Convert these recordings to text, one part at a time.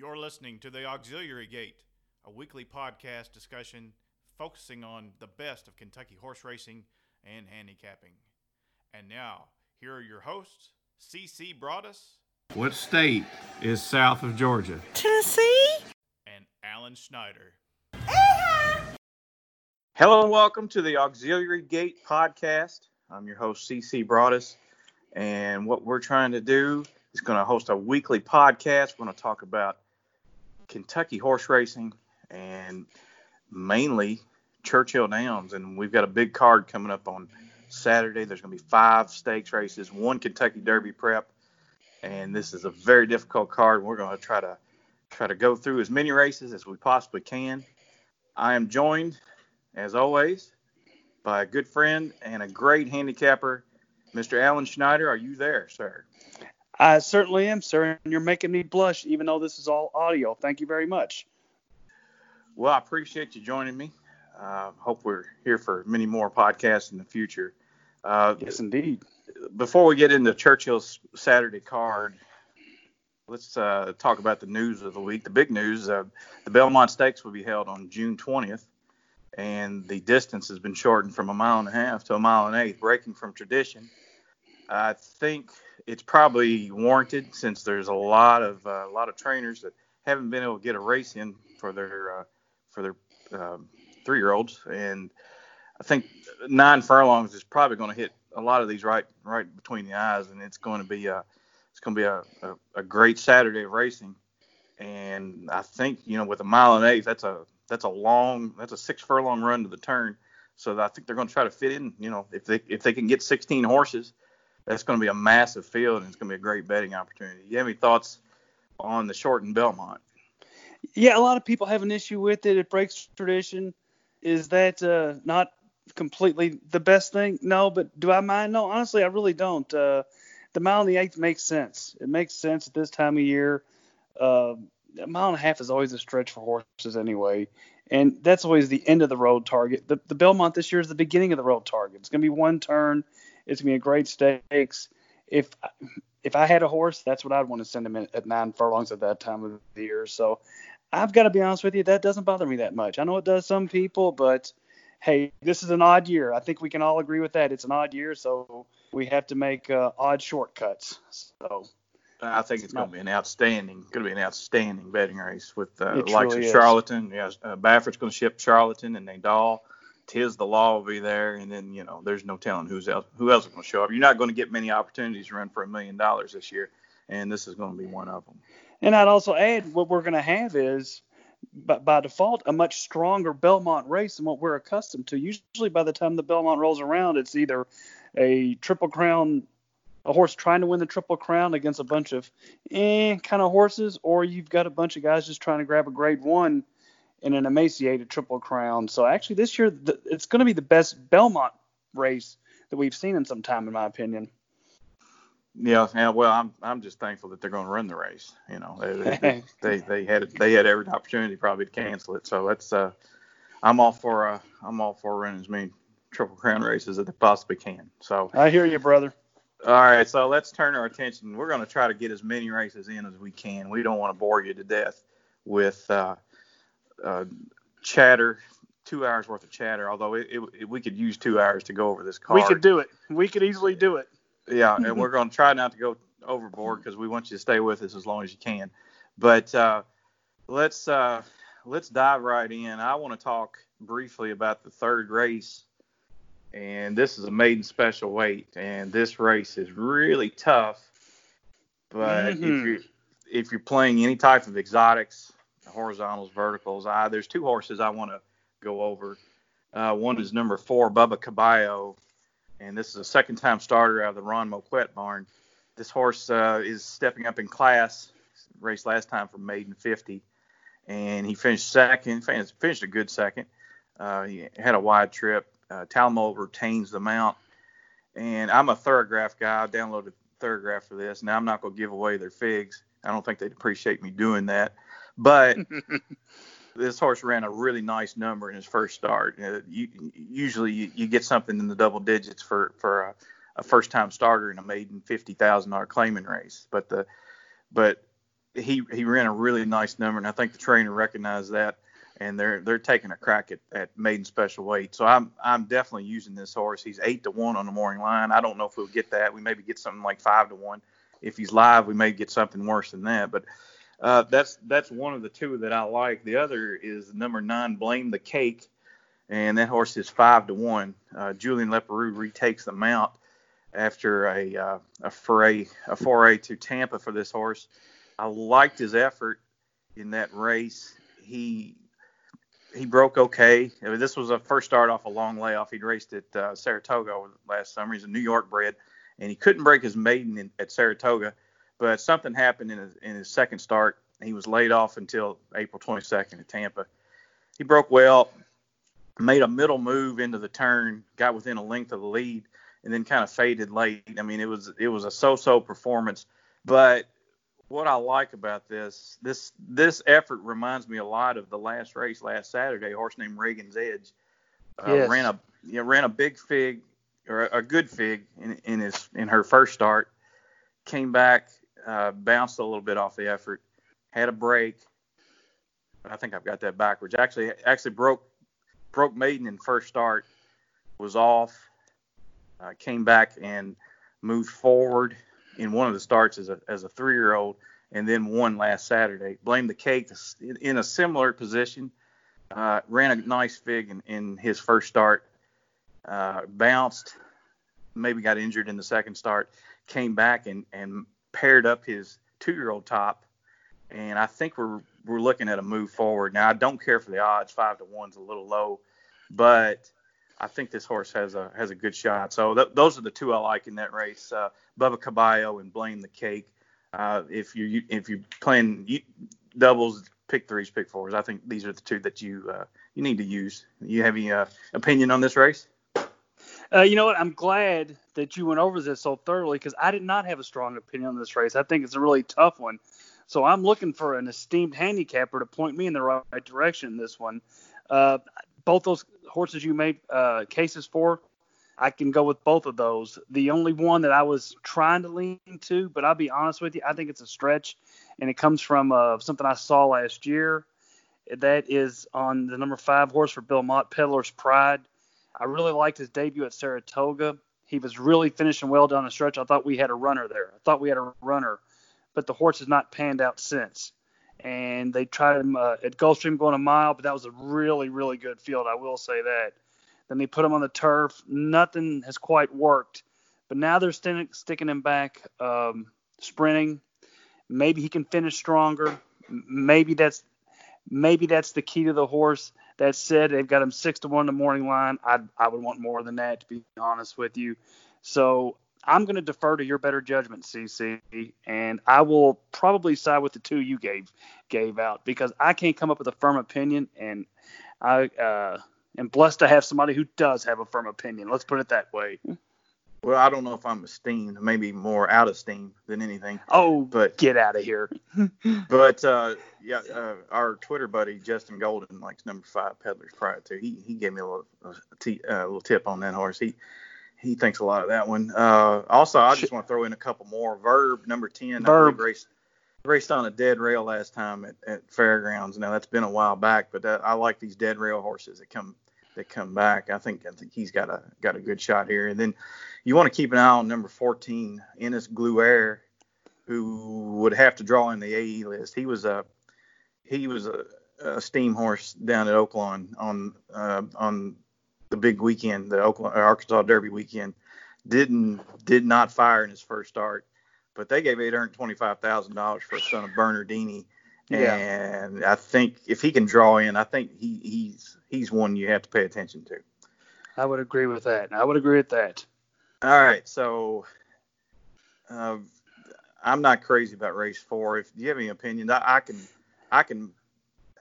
You're listening to the Auxiliary Gate, a weekly podcast discussion focusing on the best of Kentucky horse racing and handicapping. And now, here are your hosts, CC Broadus What state is south of Georgia? Tennessee? and Alan Schneider. Hello and welcome to the Auxiliary Gate podcast. I'm your host, CC Broadus, and what we're trying to do is going to host a weekly podcast. We're going to talk about Kentucky horse racing and mainly Churchill Downs. And we've got a big card coming up on Saturday. There's going to be five stakes races, one Kentucky Derby prep, and this is a very difficult card. We're going to try to try to go through as many races as we possibly can. I am joined as always, by a good friend and a great handicapper, Mr. Alan Schneider. Are you there, sir? I certainly am, sir. And you're making me blush, even though this is all audio. Thank you very much. Well, I appreciate you joining me. Uh, hope we're here for many more podcasts in the future. Uh, Yes, indeed. before we get into Churchill's Saturday card, let's uh, talk about the news of the week. The big news: uh, the Belmont Stakes will be held on June 20th, and the distance has been shortened from a mile and a half to a mile and eighth, breaking from tradition. I think it's probably warranted since there's a lot of uh, a lot of trainers that haven't been able to get a race in for their uh, for their um, three-year-olds, and I think nine furlongs is probably going to hit a lot of these right right between the eyes, and it's going to be a it's going to be a, a, a great Saturday of racing. And I think you know with a mile and eighth, that's a that's a long that's a six furlong run to the turn. So I think they're going to try to fit in. You know, if they if they can get 16 horses, that's going to be a massive field, and it's going to be a great betting opportunity. You have any thoughts on the shortened Belmont? Yeah, a lot of people have an issue with it. It breaks tradition. Is that uh, not completely the best thing? No, but do I mind? No, honestly, I really don't. Uh, the mile and the eighth makes sense. It makes sense at this time of year. Uh, a mile and a half is always a stretch for horses anyway, and that's always the end of the road target. The, the Belmont this year is the beginning of the road target. It's going to be one turn. It's going to be a great stakes. If if I had a horse, that's what I'd want to send him at nine furlongs at that time of the year. So I've got to be honest with you, that doesn't bother me that much. I know it does some people, but hey, this is an odd year. I think we can all agree with that. It's an odd year, so we have to make uh, odd shortcuts. So I think it's going to be an outstanding, going to be an outstanding betting race with uh, the likes truly of is. Charlatan. Yeah, uh, Baffert's going to ship Charlatan and Nadal. Tiz the Law will be there, and then you know there's no telling who's else who else is going to show up. You're not going to get many opportunities to run for a million dollars this year, and this is going to be one of them. And I'd also add what we're going to have is, by, by default, a much stronger Belmont race than what we're accustomed to. Usually, by the time the Belmont rolls around, it's either a Triple Crown, a horse trying to win the Triple Crown against a bunch of eh kind of horses, or you've got a bunch of guys just trying to grab a Grade One in an emaciated Triple Crown. So actually, this year the, it's going to be the best Belmont race that we've seen in some time, in my opinion. Yeah, yeah. Well, I'm I'm just thankful that they're going to run the race. You know, they they, they, they had they had every opportunity probably to cancel it. So that's uh, I'm all for uh, I'm all for running as many triple crown races as they possibly can. So I hear you, brother. all right, so let's turn our attention. We're going to try to get as many races in as we can. We don't want to bore you to death with uh, uh, chatter, two hours worth of chatter. Although it, it, it, we could use two hours to go over this card. We could do it. We could easily do it. Yeah, and we're going to try not to go overboard because we want you to stay with us as long as you can. But uh, let's uh, let's dive right in. I want to talk briefly about the third race, and this is a maiden special weight, and this race is really tough. But if Mhm. you if you're playing any type of exotics, horizontals, verticals, I there's two horses I want to go over. Uh, one is number four, Bubba Caballo, and this is a second time starter out of the Ron Moquette barn. This horse uh, is stepping up in class. Raced last time for maiden 50, and he finished second. Finished, a good second. Uh, he had a wide trip. Uh, Talamo retains the mount, and I'm a Thorograph guy. I downloaded Thorograph for this. Now I'm not going to give away their figs. I don't think they'd appreciate me doing that, but this horse ran a really nice number in his first start. Uh, you, usually you, you get something in the double digits for for a, a first time starter in a maiden fifty thousand dollar claiming race, but the but he he ran a really nice number, and I think the trainer recognized that, and they're they're taking a crack at, at maiden special weight. So I'm I'm definitely using this horse. He's eight to one on the morning line. I don't know if we'll get that. We maybe get something like five to one. If he's live, we may get something worse than that. But uh, that's that's one of the two that I like. The other is number nine, Blame the Cake, and that horse is five to one. Uh, Julien Leparoux retakes the mount after a uh, a foray a foray to Tampa for this horse. I liked his effort in that race. He he broke okay. I mean, this was a first start off a long layoff. He'd raced at uh, Saratoga last summer. He's a New York bred, and he couldn't break his maiden in, at Saratoga. But something happened in his, in his second start. He was laid off until April 22nd at Tampa. He broke well, made a middle move into the turn, got within a length of the lead, and then kind of faded late. I mean, it was it was a so-so performance, but what I like about this this this effort reminds me a lot of the last race last Saturday. A horse named Reagan's Edge uh, Yes. ran a you know, ran a big fig or a, a good fig in, in his in her first start. Came back, uh, bounced a little bit off the effort, had a break. I think I've got that backwards. Actually, actually broke broke maiden in first start, was off, uh, came back and moved forward in one of the starts as a as a three year old, and then won last Saturday. Blame the cake in- in a similar position. Uh, ran a nice fig in, in his first start. Uh, bounced, maybe got injured in the second start. Came back and and paired up his two year old top, and I think we're we're looking at a move forward. Now I don't care for the odds. Five to one's a little low, but I think this horse has a has a good shot. So th- those are the two I like in that race: uh, Bubba Caballo and Blame the Cake. Uh, if you if you're playing you, doubles, pick threes, pick fours. I think these are the two that you uh, you need to use. You have any uh, opinion on this race? Uh, you know what? I'm glad that you went over this so thoroughly because I did not have a strong opinion on this race. I think it's a really tough one. So I'm looking for an esteemed handicapper to point me in the right direction in this one. Uh, both those horses you made uh, cases for, I can go with both of those. The only one that I was trying to lean to, but I'll be honest with you, I think it's a stretch, and it comes from uh, something I saw last year. That is on the number five horse for Bill Mott, Peddler's Pride. I really liked his debut at Saratoga. He was really finishing well down the stretch. I thought we had a runner there. I thought we had a runner, but the horse has not panned out since. And they tried him uh, at Gulfstream going a mile, but that was a really, really good field. I will say that. Then they put him on the turf. Nothing has quite worked, but now they're st- sticking him back, um, sprinting. Maybe he can finish stronger. Maybe that's maybe that's the key to the horse. That said, they've got him six to one in the morning line. I I would want more than that to be honest with you. So I'm going to defer to your better judgment, CC, and I will probably side with the two you gave gave out because I can't come up with a firm opinion, and I uh, am blessed to have somebody who does have a firm opinion. Let's put it that way. Well, I don't know if I'm esteemed, maybe more out of steam than anything. Oh, But get out of here. but uh, yeah, uh, our Twitter buddy Justin Golden likes number five Peddler's Pride too. He he gave me a little a t- uh, little tip on that horse. He he thinks a lot of that one. Uh, also, I just want to throw in a couple more. Verb number ten. Verb. raced raced on a dead rail last time at, at fairgrounds. Now that's been a while back, but that, I like these dead rail horses that come that come back. I think I think he's got a got a good shot here. And then you want to keep an eye on number 14, Ennis Gluair, who would have to draw in the AE list. He was a he was a, a steam horse down at Oaklawn on uh, on the big weekend, the Oaklawn Arkansas Derby weekend. Didn't did not fire in his first start, but they gave eight hundred twenty five thousand dollars for a son of Bernardini. Yeah. And I think if he can draw in, I think he, he's he's one you have to pay attention to. I would agree with that. I would agree with that. All right, so uh, I'm not crazy about race four. If you have any opinions, I, I can I can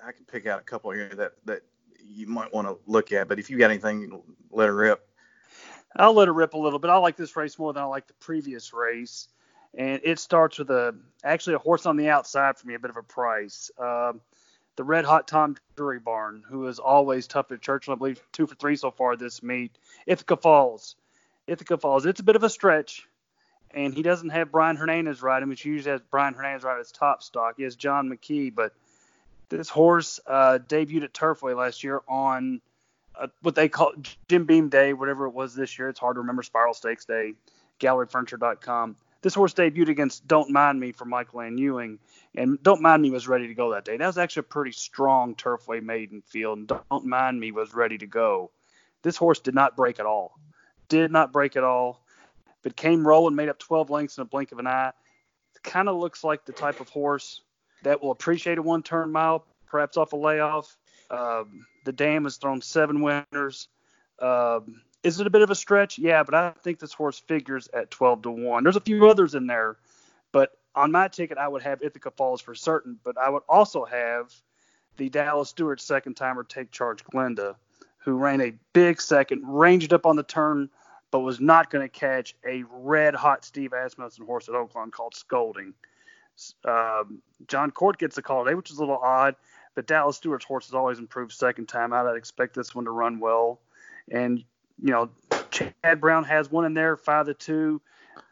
I can pick out a couple here that that you might want to look at. But if you got anything, let her rip. I'll let it rip a little bit. I like this race more than I like the previous race, and it starts with a actually a horse on the outside for me, a bit of a price. Um, the Red Hot Tom Drury Barn, who is always tough at Churchill, I believe two for three so far this meet. Ithaca Falls, Ithaca Falls. It's a bit of a stretch, and he doesn't have Brian Hernandez riding. He usually has Brian Hernandez ride his top stock. He has John McKee, but this horse uh, debuted at Turfway last year on uh, what they call Jim Beam Day, whatever it was this year. It's hard to remember. Spiral Stakes Day, GalleryFurniture.com. This horse debuted against Don't Mind Me for Michael Ann Ewing, and Don't Mind Me was ready to go that day. That was actually a pretty strong Turfway maiden field, and Don't Mind Me was ready to go. This horse did not break at all. Did not break at all, but came rolling, made up 12 lengths in a blink of an eye. Kind of looks like the type of horse that will appreciate a one turn mile, perhaps off a layoff. Um, the dam has thrown seven winners. Um, is it a bit of a stretch? Yeah, but I think this horse figures at 12 to 1. There's a few others in there, but on my ticket, I would have Ithaca Falls for certain, but I would also have the Dallas Stewart second timer take charge Glenda, who ran a big second, ranged up on the turn, but was not going to catch a red hot Steve Asmussen horse at Oaklawn called Scolding. Um, Jon Court gets the call today, which is a little odd, but Dallas Stewart's horse has always improved second time out. I'd expect this one to run well. And, you know, Chad Brown has one in there, five to two.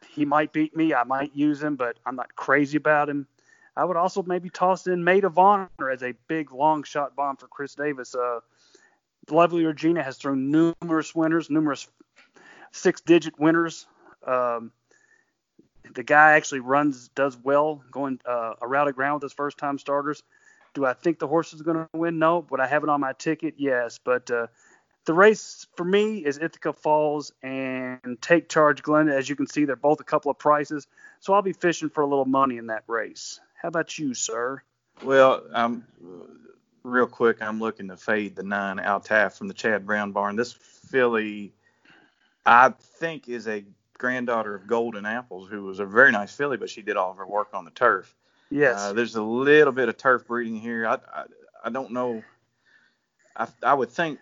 He might beat me. I might use him, but I'm not crazy about him. I would also maybe toss in Maid of Honor as a big long shot bomb for Chris Davis. Uh, Lovely Regina has thrown numerous winners, numerous six digit winners. Um, the guy actually runs, does well going uh, of ground with his first time starters. Do I think the horse is going to win? No. Would I have it on my ticket? Yes. But uh, the race for me is Ithaca Falls and Take Charge Glen. As you can see, they're both a couple of prices. So I'll be fishing for a little money in that race. How about you, sir? Well, I'm real quick. I'm looking to fade the nine Altaf from the Chad Brown barn. This filly, I think, is a granddaughter of Golden Apples, who was a very nice filly, but she did all of her work on the turf. Yes. Uh, there's a little bit of turf breeding here. I, I, I don't know. I, I would think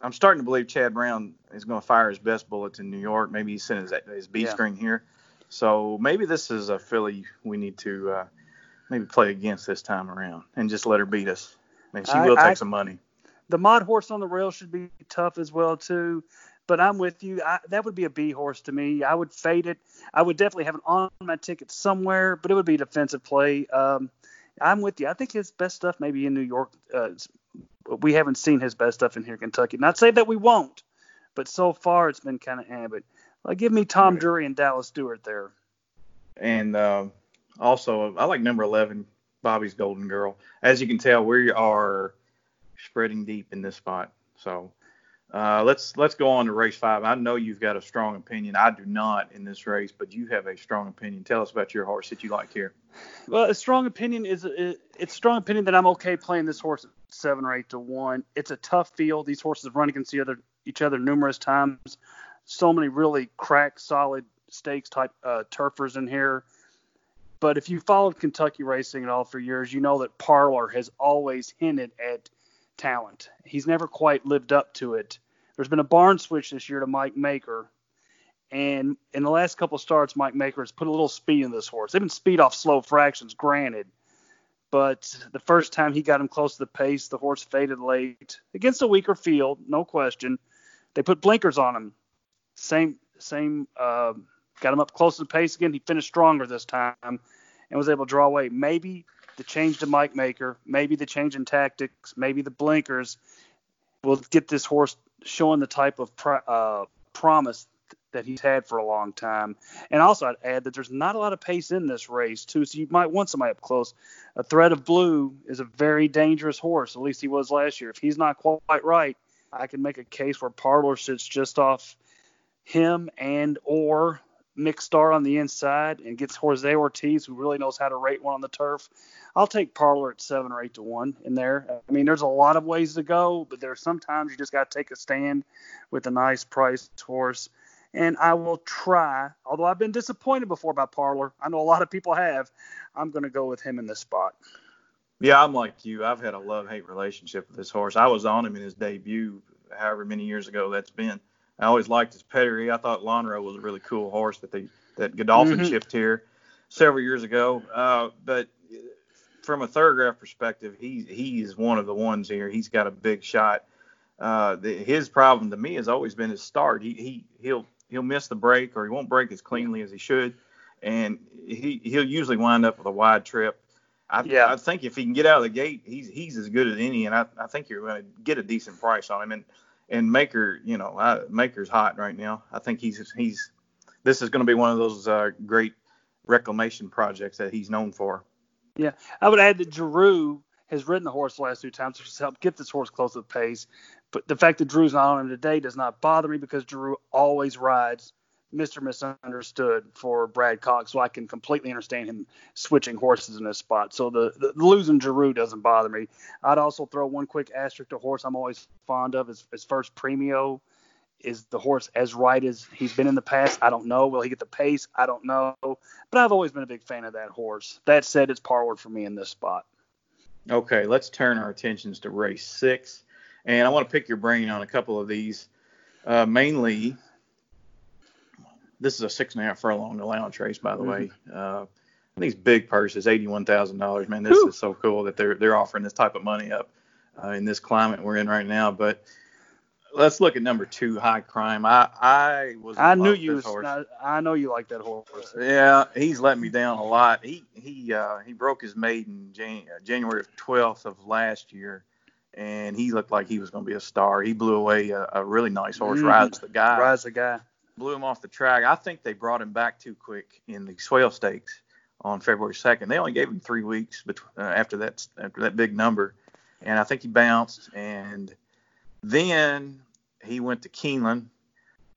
I'm starting to believe Chad Brown is going to fire his best bullets in New York. Maybe he's sent his, his B Yeah. screen here. So maybe this is a filly we need to uh, maybe play against this time around and just let her beat us. And she I- will take I- some money. The Mott horse on the rail should be tough as well too. But I'm with you. I, that would be a B horse to me. I would fade it. I would definitely have it on my ticket somewhere, but it would be a defensive play. Um, I'm with you. I think his best stuff maybe in New York. Uh, we haven't seen his best stuff in here in Kentucky. Not say that we won't, but so far it's been kind of. But uh, give me Tom Right. Drury and Dallas Stewart there. And uh, also, I like number 11, Bobby's Golden Girl. As you can tell, we are spreading deep in this spot. So uh, let's let's go on to race five. I know you've got a strong opinion. I do not in this race, but you have a strong opinion. Tell us about your horse that you like here. Well, a strong opinion is it, it's strong opinion that I'm okay playing this horse seven or eight to one. It's a tough field. These horses have run against each other, each other numerous times. So many really crack, solid stakes type uh, turfers in here. But if you followed Kentucky racing at all for years, you know that Parlor has always hinted at talent. He's never quite lived up to it. There's been a barn switch this year to Mike Maker, and in the last couple starts, Mike Maker has put a little speed in this horse. They've been speed off slow fractions, granted, but the first time he got him close to the pace, the horse faded late against a weaker field, no question. They put blinkers on him. Same, same. Uh, got him up close to the pace again. He finished stronger this time and was able to draw away. Maybe the change to Mike Maker, maybe the change in tactics, maybe the blinkers will get this horse showing the type of pro- uh, promise that he's had for a long time. And also, I'd add that there's not a lot of pace in this race, too, so you might want somebody up close. A Thread of Blue is a very dangerous horse, at least he was last year. If he's not quite right, I can make a case where Parlor sits just off him and or Mick Star on the inside and gets Jose Ortiz, who really knows how to rate one on the turf. I'll take Parlor at seven or eight to one in there. I mean, there's a lot of ways to go, but there's sometimes you just got to take a stand with a nice priced horse. And I will try, although I've been disappointed before by Parlor. I know a lot of people have. I'm going to go with him in this spot. Yeah, I'm like you. I've had a love hate relationship with this horse. I was on him in his debut, however many years ago that's been. I always liked his pedigree. I thought Lonhro was a really cool horse that they that Godolphin Mhm. shipped here several years ago. Uh, but from a Thorograph perspective, he he is one of the ones here. He's got a big shot. Uh, the, his problem to me has always been his start. He he he'll he'll miss the break or he won't break as cleanly as he should. and he he'll usually wind up with a wide trip. I, Yeah. I think if he can get out of the gate, he's he's as good as any, and I, I think you're going to get a decent price on him. And and Maker, you know, I, Maker's hot right now. I think he's he's this is going to be one of those uh, great reclamation projects that he's known for. Yeah, I would add that Drew has ridden the horse the last two times, has helped get this horse close to the pace. But the fact that Drew's not on him today does not bother me because Drew always rides Mr. Misunderstood for Brad Cox, so I can completely understand him switching horses in this spot. So the, the losing Geroux doesn't bother me. I'd also throw one quick asterisk to horse I'm always fond of is, is first Premio. Is the horse as right as he's been in the past? I don't know. Will he get the pace? I don't know. But I've always been a big fan of that horse. That said, it's parward for me in this spot. Okay, let's turn our attentions to race six, and I want to pick your brain on a couple of these. Uh, mainly, this is a six and a half furlong allowance race, by the way. Uh, these big purses, eighty-one thousand dollars. Man, this Whew. is so cool that they're they're offering this type of money up uh, in this climate we're in right now. But let's look at number two, High Crime. I I was. I knew you. horse. I, know you like that horse. Yeah, he's let me down a lot. He he uh, he broke his maiden Jan- uh, January 12th of last year, and he looked like he was going to be a star. He blew away a, a really nice horse, Mhm. Rides the guy, Rise the guy. Blew him off the track. I think they brought him back too quick in the Swale Stakes on February 2nd. They only gave him three weeks bet- uh, after that after that big number, and I think he bounced. And then he went to Keeneland,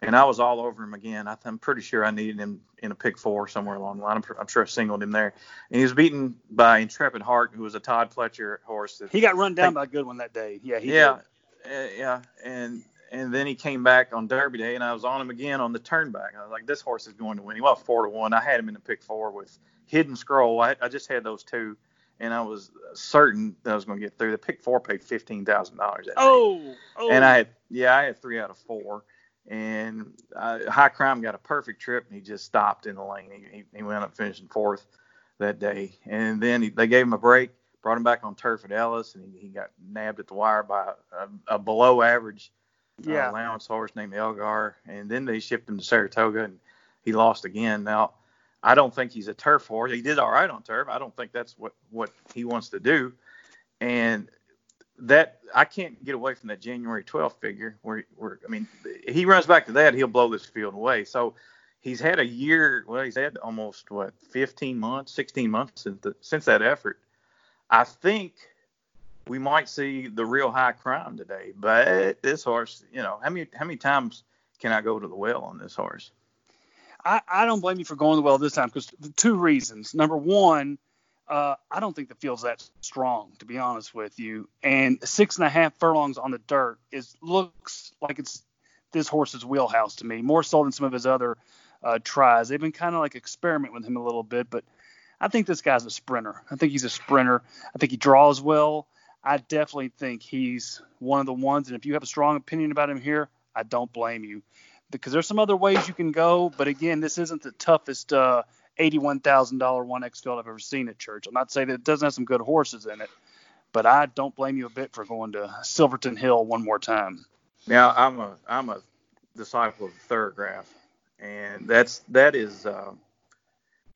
and I was all over him again. I th- I'm pretty sure I needed him in a pick four somewhere along the line. I'm, pr- I'm sure I singled him there, and he was beaten by Intrepid Heart, who was a Todd Pletcher horse. That, He got run down Think- by a good one that day. Yeah, he yeah, did. uh, yeah, and and then he came back on Derby Day, and I was on him again on the turnback. I was like, this horse is going to win. He was four to one. I had him in the pick four with Hidden Scroll. I, I just had those two, and I was certain that I was going to get through. The pick four paid fifteen thousand dollars. Oh, oh. and I had yeah, I had three out of four. And uh, High Crime got a perfect trip, and he just stopped in the lane. He, he, he wound up finishing fourth that day. And then he, they gave him a break, brought him back on turf at Ellis, and he, he got nabbed at the wire by a, a below average uh, yeah. allowance horse named Elgar. And then they shipped him to Saratoga, and he lost again. Now, I don't think he's a turf horse. He did all right on turf. I don't think that's what, what he wants to do. And that I can't get away from that January 12th figure where, where I mean, he runs back to that, he'll blow this field away. So he's had a year, well, he's had almost what 15 months, 16 months since, the, since that effort. I think we might see the real high crime today, but this horse, you know, how many how many times can I go to the well on this horse? I, I don't blame you for going to the well this time because two reasons. Number one, uh, I don't think the field's that strong, to be honest with you. And six and a half furlongs on the dirt is looks like it's this horse's wheelhouse to me, more so than some of his other uh, tries. They've been kind of like experiment with him a little bit, but I think this guy's a sprinter. I think he's a sprinter. I think he draws well. I definitely think he's one of the ones. And if you have a strong opinion about him here, I don't blame you because there's some other ways you can go. But again, this isn't the toughest uh, $81,000 1X field I've ever seen at church. I'm not saying that it doesn't have some good horses in it, but I don't blame you a bit for going to Silverton Hill one more time. Now I'm a I'm a disciple of Thorograph, and that's that is uh,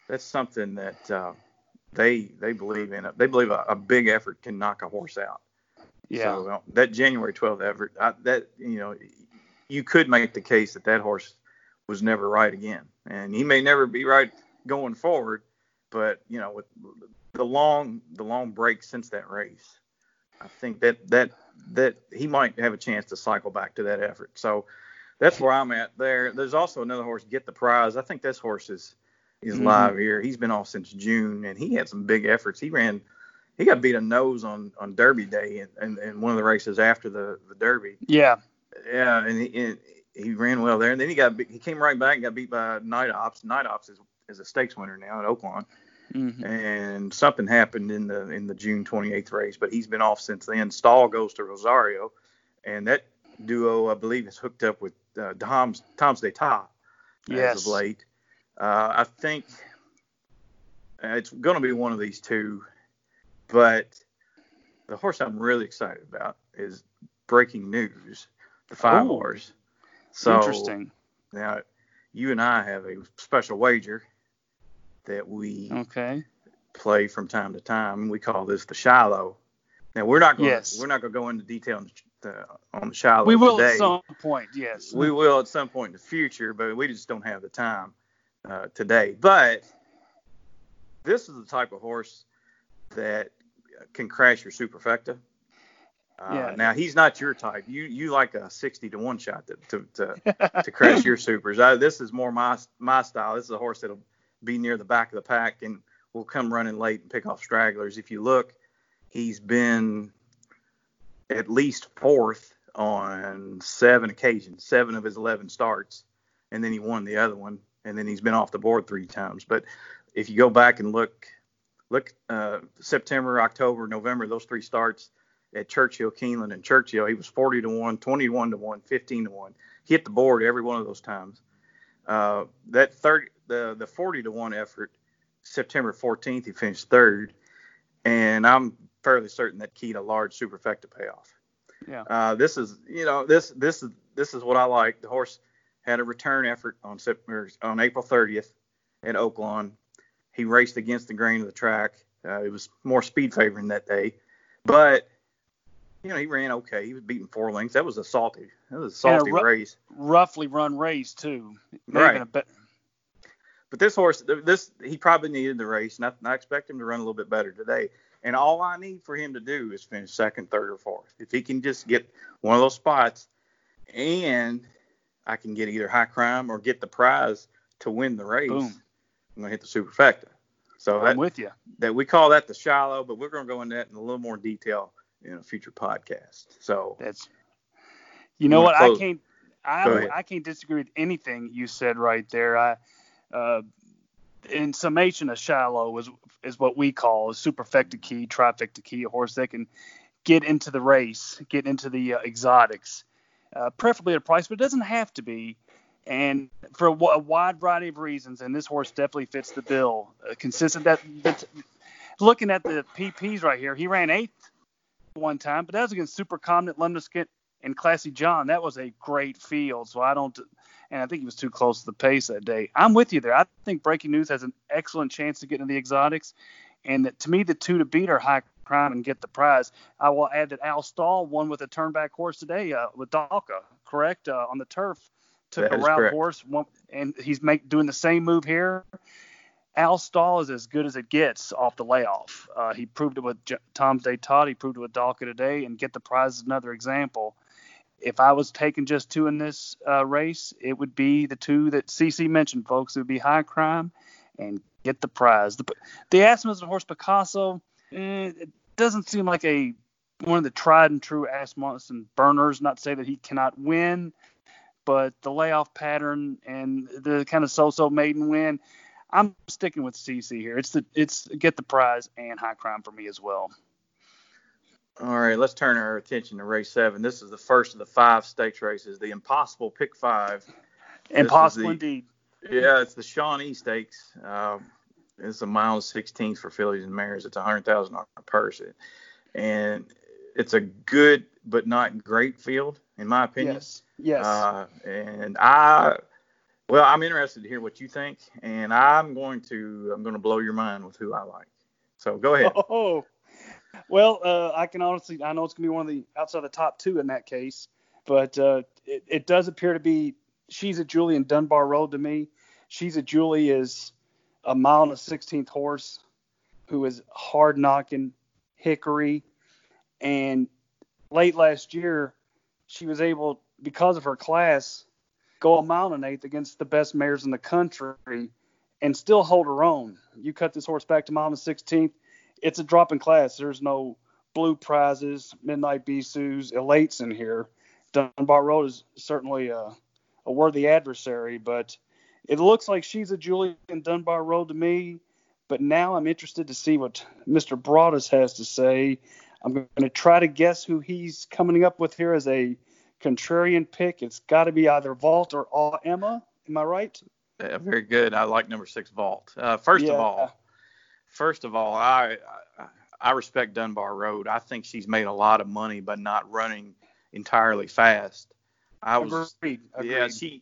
that's something that uh, they they believe in. It. They believe a, a big effort can knock a horse out. Yeah. So uh, that January 12th effort, I, that you know, you could make the case that that horse was never right again, and he may never be right going forward. But you know, with the long the long break since that race, I think that that that he might have a chance to cycle back to that effort. So that's where I'm at there. There's also another horse, Get the Prize. I think this horse is is Mhm. live here. He's been off since June, and he had some big efforts. He ran he got beat a nose on on Derby Day and and, and one of the races after the the Derby. Yeah. Yeah, and he and he ran well there. And then he got he came right back and got beat by Night Ops. Night Ops is is a stakes winner now at Oaklawn. hmm And something happened in the in the June 28th race, but he's been off since then. Stall goes to Rosario, and that duo I believe is hooked up with uh, Tom's Tom's as Yes. of late. Uh, I think it's going to be one of these two, but the horse I'm really excited about is Breaking News, the five Ooh. So Interesting. now you and I have a special wager, that we Okay. play from time to time. We call this the Shiloh. Now we're not going Yes. we're not going to go into detail on the, on the Shiloh We will today. at some point. Yes. We will at some point in the future, but we just don't have the time uh, today. But this is the type of horse that can crash your superfecta. Uh, Yeah. Now he's not your type. You you like a sixty to one shot to to, to, to crash your supers. Uh, this is more my my style. This is a horse that'll be near the back of the pack and will come running late and pick off stragglers. If you look, he's been at least fourth on seven occasions, seven of his 11 starts, and then he won the other one, and then he's been off the board three times. But if you go back and look, look uh, September, October, November, those three starts at Churchill, Keeneland, and Churchill, he was 40 to one, 21 to one, 15 to one. Hit the board every one of those times. Uh, that third, the the 40 to one effort, September 14th, he finished third, and I'm fairly certain that keyed a large superfecta payoff. Yeah. Uh, this is, you know, this this is this is what I like. The horse had a return effort on September on April 30th at Oaklawn. He raced against the grain of the track. Uh, it was more speed favoring that day, but you know he ran okay. He was beating four lengths. That was a salty. That was a salty ru- race. Roughly run race too. Right. a bit- But this horse, this he probably needed the race, and I, and I expect him to run a little bit better today. And all I need for him to do is finish second, third, or fourth. If he can just get one of those spots, and I can get either high crime or get the prize to win the race, Boom. I'm gonna hit the superfecta. So I'm that, with you. that we call that the shallow, but we're gonna go into that in a little more detail in a future podcast. So That's. You know what? gonna I can't. I Go don't, ahead. I can't disagree with anything you said right there. I, uh, in summation, a shallow is is what we call a superfecta key, trifecta key, a horse that can get into the race, get into the uh, exotics, uh, preferably at a price, but it doesn't have to be. And for a, wide variety of reasons, and this horse definitely fits the bill. Uh, consistent that, that looking at the PPs right here, he ran eighth one time, but that was against Super Comnant, Lemniscent, and Classy John. That was a great field. So I don't, and I think he was too close to the pace that day. I'm with you there. I think Breaking News has an excellent chance to get into the exotics, and that, to me, the two to beat are High Crime and Get the Prize. I will add that Al Stall won with a turnback horse today uh, with Dalika, correct, uh, on the turf. Took That a is route correct. horse, one, and he's make doing the same move here. Al Stall is as good as it gets off the layoff. Uh, he proved it with J- Tom's d'Etat. He proved it with Dalika today, and Get the Prize is another example. If I was taking just two in this uh, race, it would be the two that CC mentioned, folks. It would be High Crime and Get the Prize. The, the Asmussen horse Picasso, eh, it doesn't seem like a one of the tried and true Asmussen burners. Not to say that he cannot win, but the layoff pattern and the kind of so-so maiden win, I'm sticking with CC here. It's the it's get the prize and high crime for me as well. All right, let's turn our attention to race seven. This is the first of the five stakes races, the impossible pick five. Impossible the- indeed. Yeah, it's the Shawnee Stakes. Um, it's a mile and 16th for fillies and mares. It's a hundred thousand dollar purse, and it's a good but not great field, in my opinion. Yes. Yes. Uh, and I, well, I'm interested to hear what you think, and I'm going to I'm going to blow your mind with who I like. So go ahead. Oh, well, uh, I can honestly, I know it's gonna be one of the outside the top two in that case, but uh, it, it does appear to be. She's a Julie and Dunbar Road to me. She's a Julie is a mile and a sixteenth horse, who is hard knocking Hickory, and late last year, she was able because of her class go a mile and eighth against the best mares in the country and still hold her own. You cut this horse back to mile and a sixteenth it's a drop in class. There's no blue prizes, midnight Bisous, elates in here. Dunbar Road is certainly a, a worthy adversary, but it looks like she's a Julian Dunbar Road to me. But now I'm interested to see what Mr. Broadus has to say. I'm going to try to guess who he's coming up with here as a contrarian pick. It's got to be either Vault or Aw Emma. Am I right? Yeah, very good. I like number six vault. Uh, first Yeah. of all, first of all, I, I I respect Dunbar Road. I think she's made a lot of money by not running entirely fast. I was Agreed. Agreed. yeah she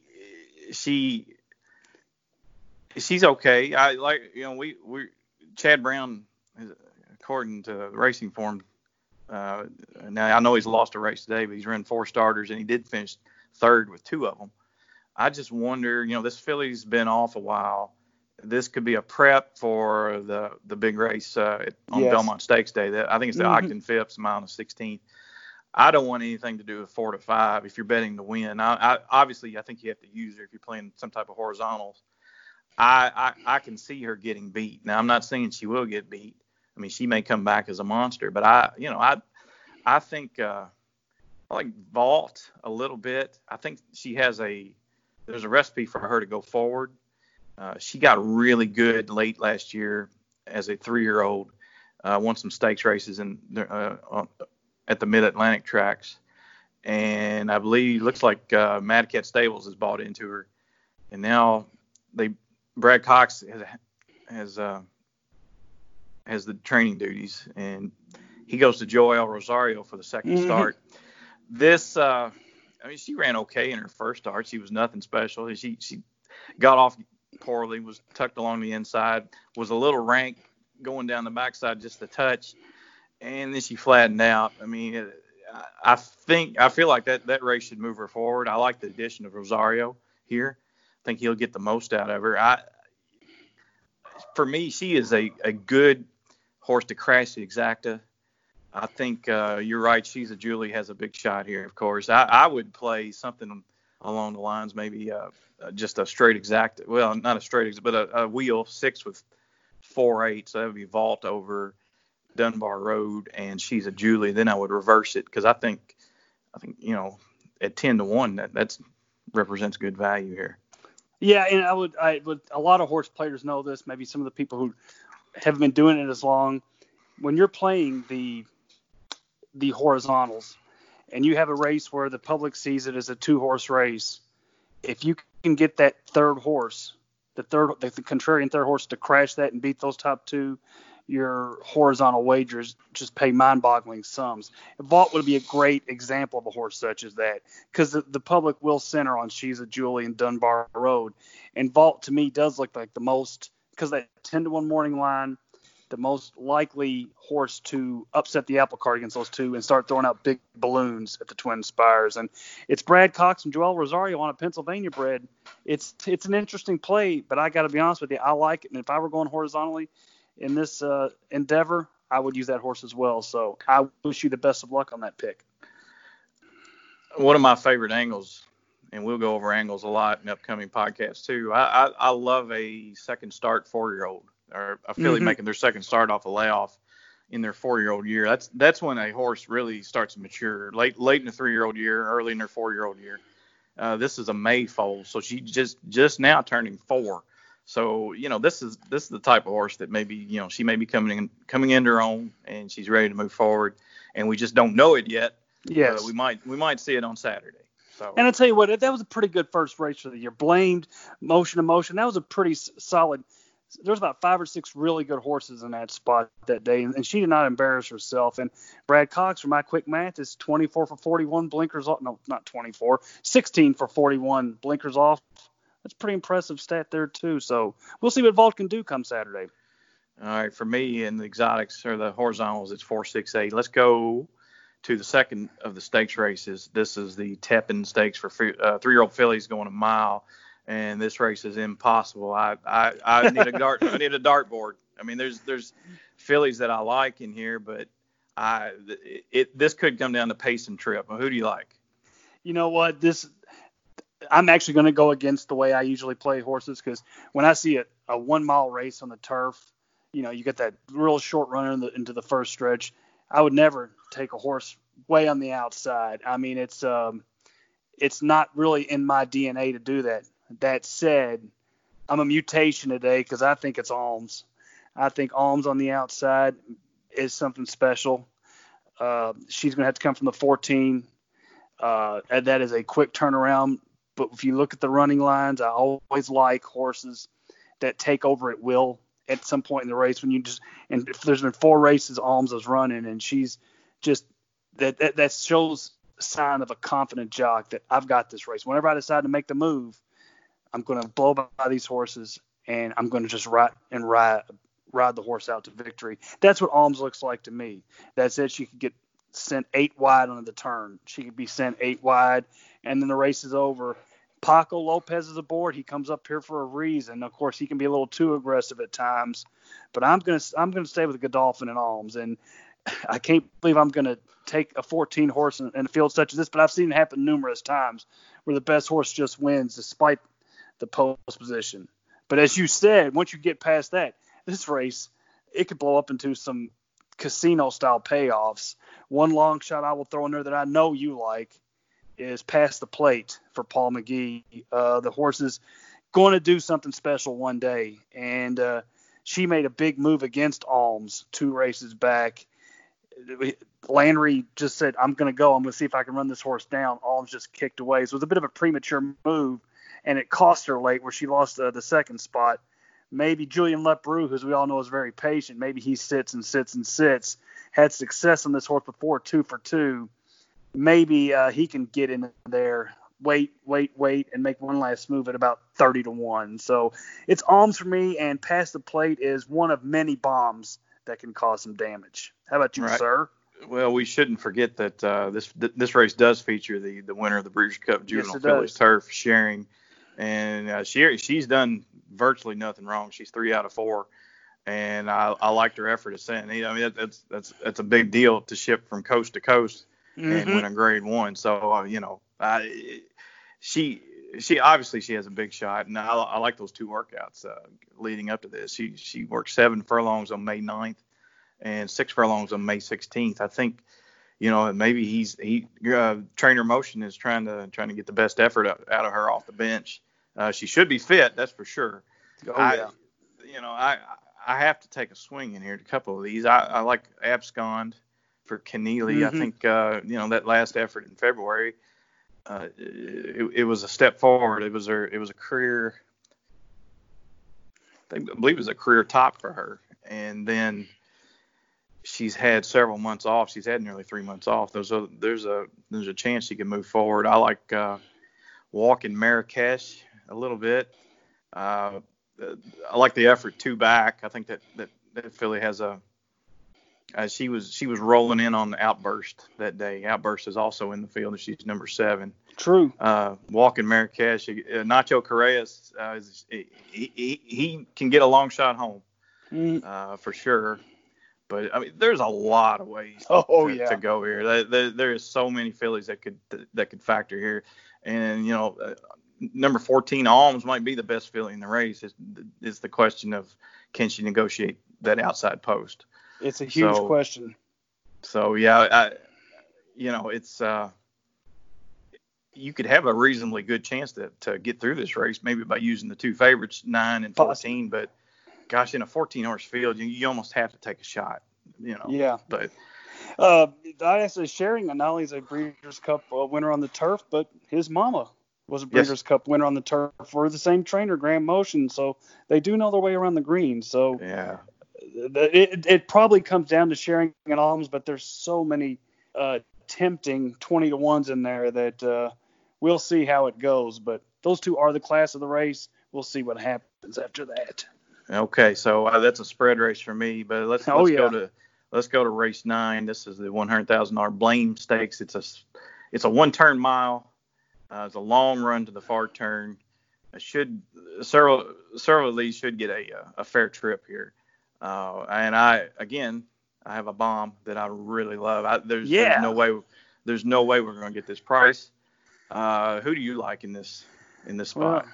she she's okay. I like you know we we Chad Brown, according to Racing Form. Uh, now I know he's lost a race today, but he's run four starters and he did finish third with two of them. I just wonder, you know, this filly's been off a while. This could be a prep for the the big race uh, on Yes. Belmont Stakes Day. That I think it's the Mhm. Ogden Phipps mile on the 16th. I don't want anything to do with four to five if you're betting to win. I, I obviously I think you have to use her if you're playing some type of horizontals. I, I I can see her getting beat. Now I'm not saying she will get beat. I mean she may come back as a monster, but I you know I I think uh, I like Vault a little bit. I think she has a there's a recipe for her to go forward. Uh, she got really good late last year as a three-year-old. Uh, won some stakes races in uh, at the Mid Atlantic tracks, and I believe looks like uh, Mad Cat Stables has bought into her, and now they Brad Cox has has uh, has the training duties, and he goes to Joel Rosario for the 2nd Mhm. start. This, uh, I mean, she ran okay in her first start. She was nothing special. She she got off poorly, was tucked along the inside, was a little rank going down the backside just a touch, and then she flattened out. I mean, it, I- I think I feel like that that race should move her forward. I like the addition of Rosario here. Think he'll get the most out of her. I, for me, she is a, a good horse to crash the exacta. I think uh, you're right. She's a Julie has a big shot here. Of course, I, I would play something along the lines, maybe uh, uh, just a straight exact. Well, not a straight but a, a wheel six with four eight. So that would be vault over Dunbar Road, and she's a Julie. Then I would reverse it because I think, I think you know, at ten to one, that that's represents good value here. Yeah, and I would, I would. A lot of horse players know this. Maybe some of the people who haven't been doing it as long. When you're playing the the horizontals, and you have a race where the public sees it as a two horse race, if you can get that third horse, the third, the, the contrarian third horse to crash that and beat those top two, your horizontal wagers just pay mind-boggling sums. Vault would be a great example of a horse such as that because the, the public will center on She's a Julie and Dunbar Road, and Vault to me does look like the most because that 10 to 1 morning line, the most likely horse to upset the apple cart against those two and start throwing out big balloons at the Twin Spires. And it's Brad Cox and Joel Rosario on a Pennsylvania bred. It's it's an interesting play, but I got to be honest with you, I like it. And if I were going horizontally in this uh, endeavor, I would use that horse as well. So I wish you the best of luck on that pick. one of my favorite angles, and we'll go over angles a lot in upcoming podcasts too. I I, I love a second start four year old or a filly Mhm. making their second start off a layoff in their four year old year. That's that's when a horse really starts to mature. Late late in the three year old year, early in their four year old year. Uh, this is a May foal, so she just just now turning four. So you know this is this is the type of horse that maybe you know she may be coming in coming into her own and she's ready to move forward, and we just don't know it yet. Yes. Uh, we might we might see it on Saturday. So And I tell you what, that was a pretty good first race for the year. Blamed, motion to motion. That was a pretty solid. There was about five or six really good horses in that spot that day, and, and she did not embarrass herself. And Brad Cox, for my quick math, is 24 for 41 blinkers off. No, not 24, 16 for 41 blinkers off. That's a pretty impressive stat there too. So we'll see what Vault can do come Saturday. All right, for me in the exotics or the horizontals, it's four six eight. Let's go to the second of the stakes races. This is the Tepin Stakes for uh, three-year-old fillies going a mile, and this race is impossible. I I, I need a dart. I need a dartboard. I mean, there's there's fillies that I like in here, but I it, it this could come down to pace and trip. Who do you like? you know what this i'm actually going to go against the way i usually play horses because when i see a, a one mile race on the turf you know you get that real short runner in the, into the first stretch i would never take a horse way on the outside. I mean it's um it's not really in my dna to do that. That said i'm a mutation today because i think it's alms. I think alms on the outside is something special. Uh, she's going to have to come from the 14 uh, and that is a quick turnaround. But if you look at the running lines, I always like horses that take over at will at some point in the race when you just and if there's been four races Alms is running and she's just that that, that shows sign of a confident jock that I've got this race. Whenever I decide to make the move, I'm going to blow by these horses and I'm going to just ride and ride ride the horse out to victory. That's what Alms looks like to me. That said, she could get sent eight wide on the turn. She could be sent eight wide, and then the race is over. Paco Lopez is aboard. He comes up here for a reason. Of course, he can be a little too aggressive at times, but I'm gonna I'm gonna stay with Godolphin and Alms, and I can't believe I'm gonna take a 14 horse in, in a field such as this. But I've seen it happen numerous times where the best horse just wins despite the post position. But as you said, once you get past that, this race it could blow up into some casino style payoffs. One long shot I will throw in there that I know you like is past the plate for Paul McGee. Uh, the horse is going to do something special one day, and uh, she made a big move against Alms two races back. Landry just said, "I'm going to go. I'm going to see if I can run this horse down." Alms just kicked away, so it was a bit of a premature move, and it cost her late, where she lost uh, the second spot maybe Julian Leparoux, who we all know is very patient, maybe he sits and sits and sits, had success on this horse before, two for two. Maybe uh, he can get in there, wait, wait, wait, and make one last move at about 30 to 1. So it's alms for me, and past the plate is one of many bombs that can cause some damage. How about you, right. sir? Well, we shouldn't forget that uh, this th- this race does feature the the winner of the Breeders' Cup Juvenile yes, Fillies Turf, Sharing, and uh, she she's done virtually nothing wrong. She's three out of four, and I, I liked her effort ascent. I mean, that's that's that's a big deal to ship from coast to coast mm-hmm. and win a grade one. So uh, you know, I, she she obviously she has a big shot, and I, I like those two workouts uh, leading up to this. She she worked seven furlongs on May 9th and six furlongs on May 16th. I think you know maybe he's he uh, trainer motion is trying to trying to get the best effort out, of her off the bench uh, she should be fit, that's for sure. Oh I. You know, I I have to take a swing in here at a couple of these. I, I like Abscond for Kenneally. Mm-hmm. I think uh, you know that last effort in February, uh, it, it, was a step forward. It was a it was a career. I believe it was a career top for her, and then she's had several months off. She's had nearly three months off. There's a there's a there's a chance she can move forward. I like uh, Walk in Marrakesh a little bit. Uh, I like the effort two back. I think that that, that filly has a. Uh, she was she was rolling in on the outburst that day. Outburst is also in the field, and she's number seven. True. Uh, Walk in Marrakesh, uh, Nacho Correas, uh, he, he, he can get a long shot home mm. uh, for sure. But I mean, there's a lot of ways oh, to, yeah. to go here. There, there, there is so many fillies that could that could factor here, and you know, uh, number 14 Alms might be the best filly in the race. Is is the question of can she negotiate that outside post? It's a huge so, question. So yeah, I, you know, it's uh, you could have a reasonably good chance to to get through this race maybe by using the two favorites, nine and 14. But gosh, in a 14 horse field, you, you almost have to take a shot. You know. Yeah. But uh, I actually sharing not only is a Breeders' Cup uh, winner on the turf, but his mama was a Breeders' yes. Cup winner on the turf for the same trainer, Graham Motion. So they do know their way around the green. So yeah, it, it probably comes down to sharing an alms, but there's so many uh, tempting 20 to ones in there that uh, we'll see how it goes. But those two are the class of the race. We'll see what happens after that. Okay, so uh, that's a spread race for me, but let's oh, let's yeah. go to Let's go to race nine. This is the $100,000 Blame Stakes. It's a it's a one turn mile. Uh, it's a long run to the far turn. I should several several of these should get a a fair trip here. Uh, and I again I have a bomb that I really love. I, there's, yeah. there's no way there's no way we're going to get this price. Uh, who do you like in this in this spot?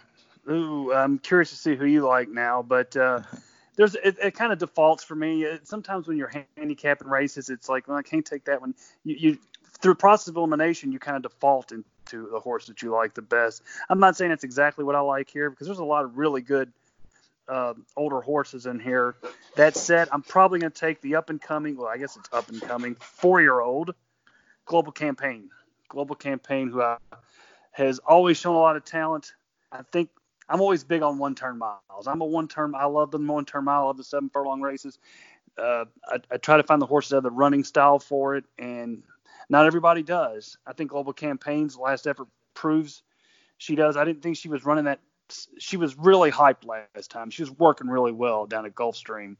Well, ooh, I'm curious to see who you like now, but uh, there's it, it kind of defaults for me. It, sometimes when you're handicapping races, it's like, well, I can't take that one. You, you through process of elimination, you kind of default into the horse that you like the best. I'm not saying it's exactly what I like here because there's a lot of really good uh, older horses in here. That said, I'm probably going to take the up and coming. Well, I guess it's up and coming four year old Global Campaign. Global Campaign, who I, has always shown a lot of talent. I think I'm always big on one turn miles. I'm a one turn. I love the one turn mile. I love the seven furlong races. Uh, I, I, try to find the horses that have the running style for it, and not everybody does. I think Global Campaigns last effort proves she does. I didn't think she was running that she was really hyped last time. She was working really well down at Gulfstream,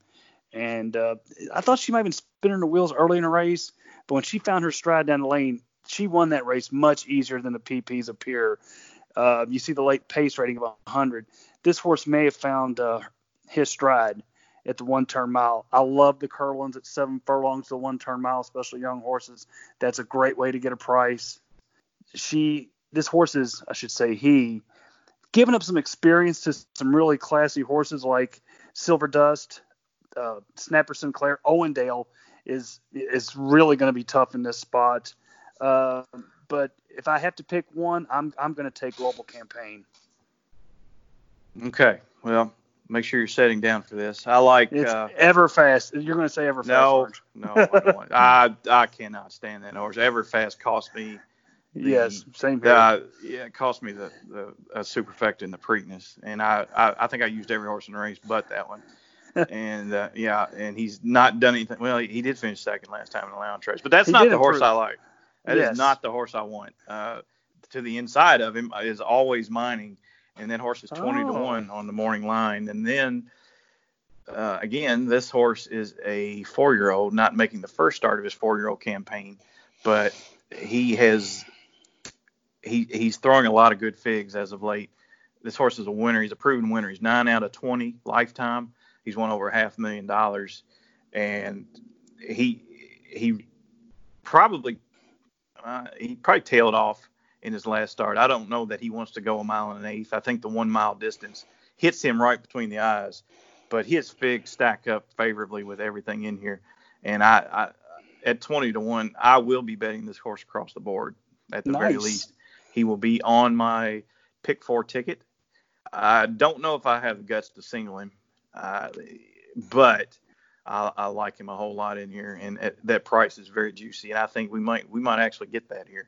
and uh, I thought she might have been spinning the wheels early in the race, but when she found her stride down the lane, she won that race much easier than the PPs appear. Uh, you see the late pace rating of 100. This horse may have found uh, his stride at the one turn mile. I love the Curlins at seven furlongs to one turn mile, especially young horses. That's a great way to get a price. She, this horse is, I should say, he, giving up some experience to some really classy horses like Silver Dust, uh, Snapper Sinclair, Owendale is is really going to be tough in this spot. Uh, but if I have to pick one, I'm I'm going to take Global Campaign. Okay, well, make sure you're setting down for this. I like It's uh, Everfast. You're going to say Everfast. no, no, I, don't want- I I cannot stand that horse. Everfast cost me Yes, same here. Uh, yeah, it cost me the the uh, superfecta and the Preakness, and I, I I think I used every horse in the race but that one. and uh, yeah, and he's not done anything. Well, he, he did finish second last time in the lounge race, but that's He not the horse. I like. That is Yes. not the horse I want. Uh, to the inside of him is Alwaysmining, and that horse is 20 to Oh. one on the morning line, and then. Uh, again, this horse is a four-year-old, not making the first start of his four-year-old campaign, but he has he he's throwing a lot of good figs as of late. This horse is a winner. He's a proven winner. He's nine out of 20 lifetime. He's won over half a half million dollars, and he he probably uh, he probably tailed off in his last start. I don't know that he wants to go a mile and an eighth. I think the one mile distance hits him right between the eyes, but his figs stack up favorably with everything in here. And I, I at 20 to one, I will be betting this horse across the board at the very least. He will be on my pick four ticket. I don't know if I have the guts to single him, uh, but I, I like him a whole lot in here, and at, that price is very juicy, and I think we might we might actually get that here.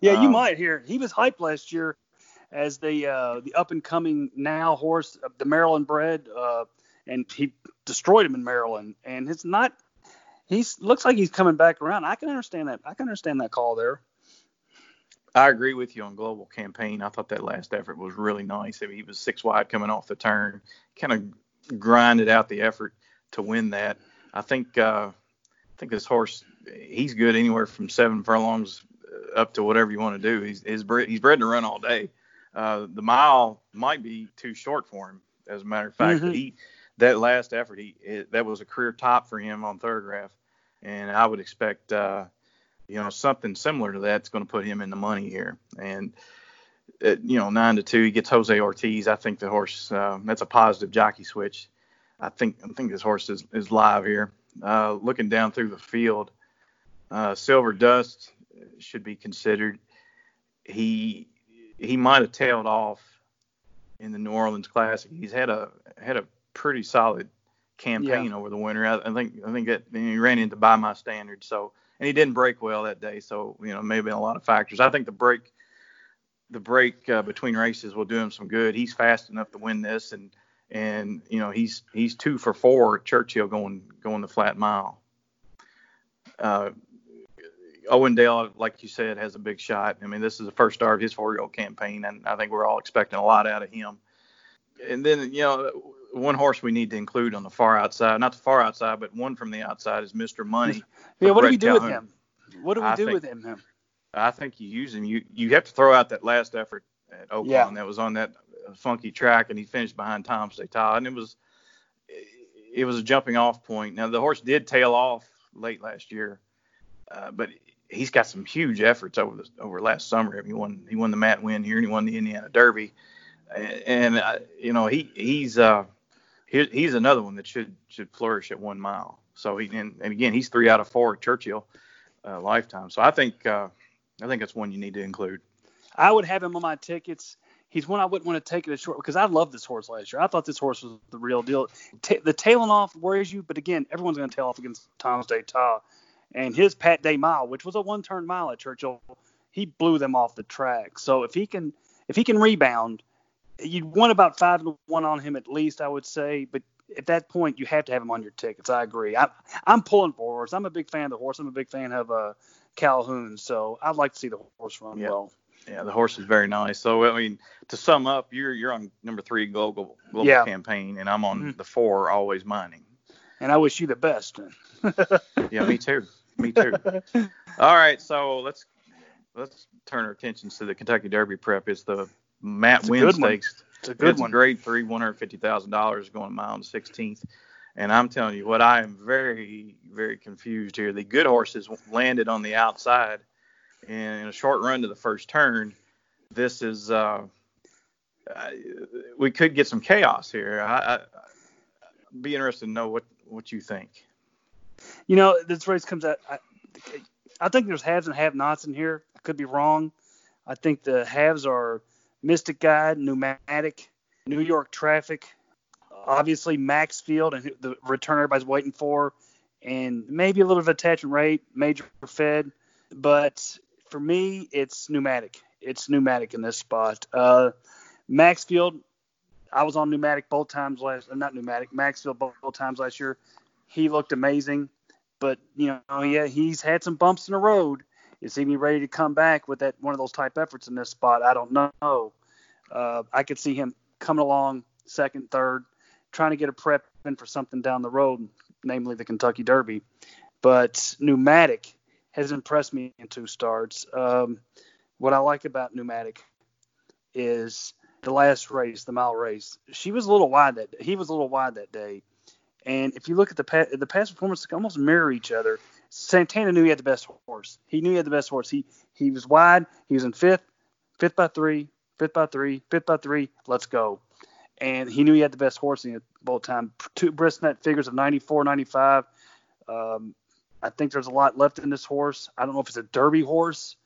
Yeah, you Um, might hear. He was hyped last year as the uh, the up and coming now horse, uh, the Maryland bred, uh, and he destroyed him in Maryland. And it's not. He looks like he's coming back around. I can understand that. I can understand that call there. I agree with you on global campaign. I thought that last effort was really nice. I mean, he was six wide coming off the turn, kind of grinded out the effort to win that. I think uh, I think this horse he's good anywhere from seven furlongs up to whatever you want to do. He's he's bred, he's bred to run all day. Uh, the mile might be too short for him. As a matter of fact, Mhm. he that last effort he it, that was a career top for him on Thorograph, and I would expect. Uh, you know, something similar to that's going to put him in the money here. And, uh, you know, nine to two, he gets Jose Ortiz. I think the horse, uh, that's a positive jockey switch. I think I think this horse is, is live here. Uh, looking down through the field, uh, Silver Dust should be considered. He he might have tailed off in the New Orleans Classic. He's had a had a pretty solid campaign over the winter. I, I think I think that he ran into by my standards. So and he didn't break well that day. So you know maybe a lot of factors. I think the break the break uh, between races will do him some good. He's fast enough to win this, and and you know he's he's two for four at Churchill going going the flat mile. Uh, Owendale, like you said, has a big shot. I mean, this is the first start of his four-year-old campaign, and I think we're all expecting a lot out of him. And then, you know, one horse we need to include on the far outside, not the far outside, but one from the outside is Mr. Money. Yeah, what do we Brett do with him? What do we I do think- with him? him? I think you use him. You you have to throw out that last effort at Oaklawn Yeah. that was on that funky track, and he finished behind Tom's d'Etat, and it was it was a jumping off point. Now the horse did tail off late last year, uh, but he's got some huge efforts over the over last summer. He won he won the Matt Winn here, and he won the Indiana Derby, and, and uh, you know he he's uh he, he's another one that should should flourish at one mile. So he and, and again he's three out of four Churchill uh, lifetime. So I think uh, I think that's one you need to include. I would have him on my tickets. He's one I wouldn't want to take it a short because I loved this horse last year. I thought this horse was the real deal. The tailing off worries you, but again, everyone's going to tail off against Tom's d'Etat. And his Pat Day mile, which was a one-turn mile at Churchill, he blew them off the track. So if he can, if he can rebound, you'd want about five to one on him at least, I would say. But at that point, you have to have him on your tickets. I agree. I, I'm pulling for horse. I'm a big fan of the horse. I'm a big fan of uh, Calhoun. So I'd like to see the horse run Yeah. well. Yeah, the horse is very nice. So I mean, to sum up, you're you're on number three global global Yeah. campaign, and I'm on Mhm. the four Alwaysmining. And I wish you the best. Yeah, me too. Me too. All right, so let's let's turn our attentions to the Kentucky Derby prep. It's the Matt It's Winn. Stakes. It's a good it's one. grade three, one hundred fifty thousand dollars going mile on the sixteenth. And I'm telling you what, I am very, very confused here. The good horses landed on the outside, and in a short run to the first turn, this is uh, uh, we could get some chaos here. I, I I'd be interested to know what what you think. You know, this race comes out. I, I think there's haves and have-nots in here. I could be wrong. I think the haves are Mystic Guide, Pneumatic, New York Traffic, obviously Maxfield, and the return everybody's waiting for, and maybe a little bit of attachment rate, Major Fed. But for me, it's Pneumatic. It's Pneumatic in this spot. Uh, Maxfield, I was on Pneumatic both times last, not Pneumatic, Maxfield both, both times last year. He looked amazing, but you know, yeah, he's had some bumps in the road. Is he be ready to come back with that one of those type efforts in this spot? I don't know. Uh, I could see him coming along second, third, trying to get a prep in for something down the road, namely the Kentucky Derby. But Pneumatic has impressed me in two starts. Um, what I like about Pneumatic is the last race, the mile race. She was a little wide that he was a little wide that day. And if you look at the pa- the past performances, almost mirror each other. Santana knew he had the best horse. He knew he had the best horse. He he was wide. He was in fifth, fifth by three, fifth by three, fifth by three. Let's go. And he knew he had the best horse in it both time. Two Brisnet figures of 94, 95. Um, I think there's a lot left in this horse. I don't know if it's a Derby horse.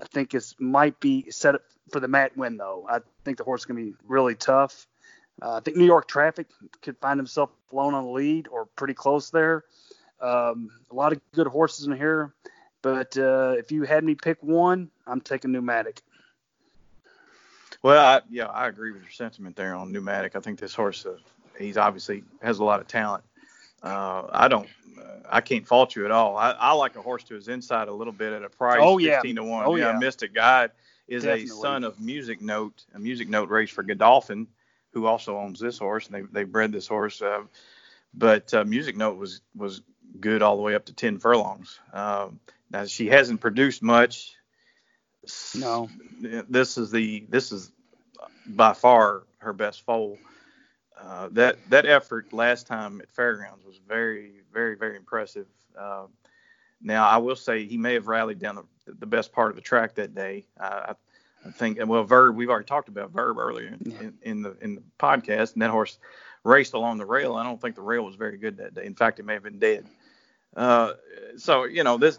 I think it might be set up for the Matt Winn though. I think the horse is going to be really tough. Uh, I think New York Traffic could find himself alone on the lead or pretty close there. Um, a lot of good horses in here, but uh, if you had me pick one, I'm taking Pneumatic. Well, I, yeah, I agree with your sentiment there on pneumatic. I think this horse, uh, he's obviously has a lot of talent. Uh, I don't, uh, I can't fault you at all. I, I like a horse to his inside a little bit at a price Oh, yeah. 15 to one. Oh, yeah. Mystic Guide is Definitely. a son of Music Note, a Music Note race for Godolphin, who also owns this horse, and they they bred this horse. Uh, but uh, Music Note was was good all the way up to 10 furlongs. Um, now she hasn't produced much. No. This is the this is by far her best foal. Uh, that that effort last time at Fairgrounds was very very very impressive. Uh, now I will say he may have rallied down the, the best part of the track that day. Uh, I, I think well Verb we've already talked about Verb earlier in, Yeah. in, in the in the podcast and that horse raced along the rail. I don't think the rail was very good that day. In fact, it may have been dead. Uh, so you know this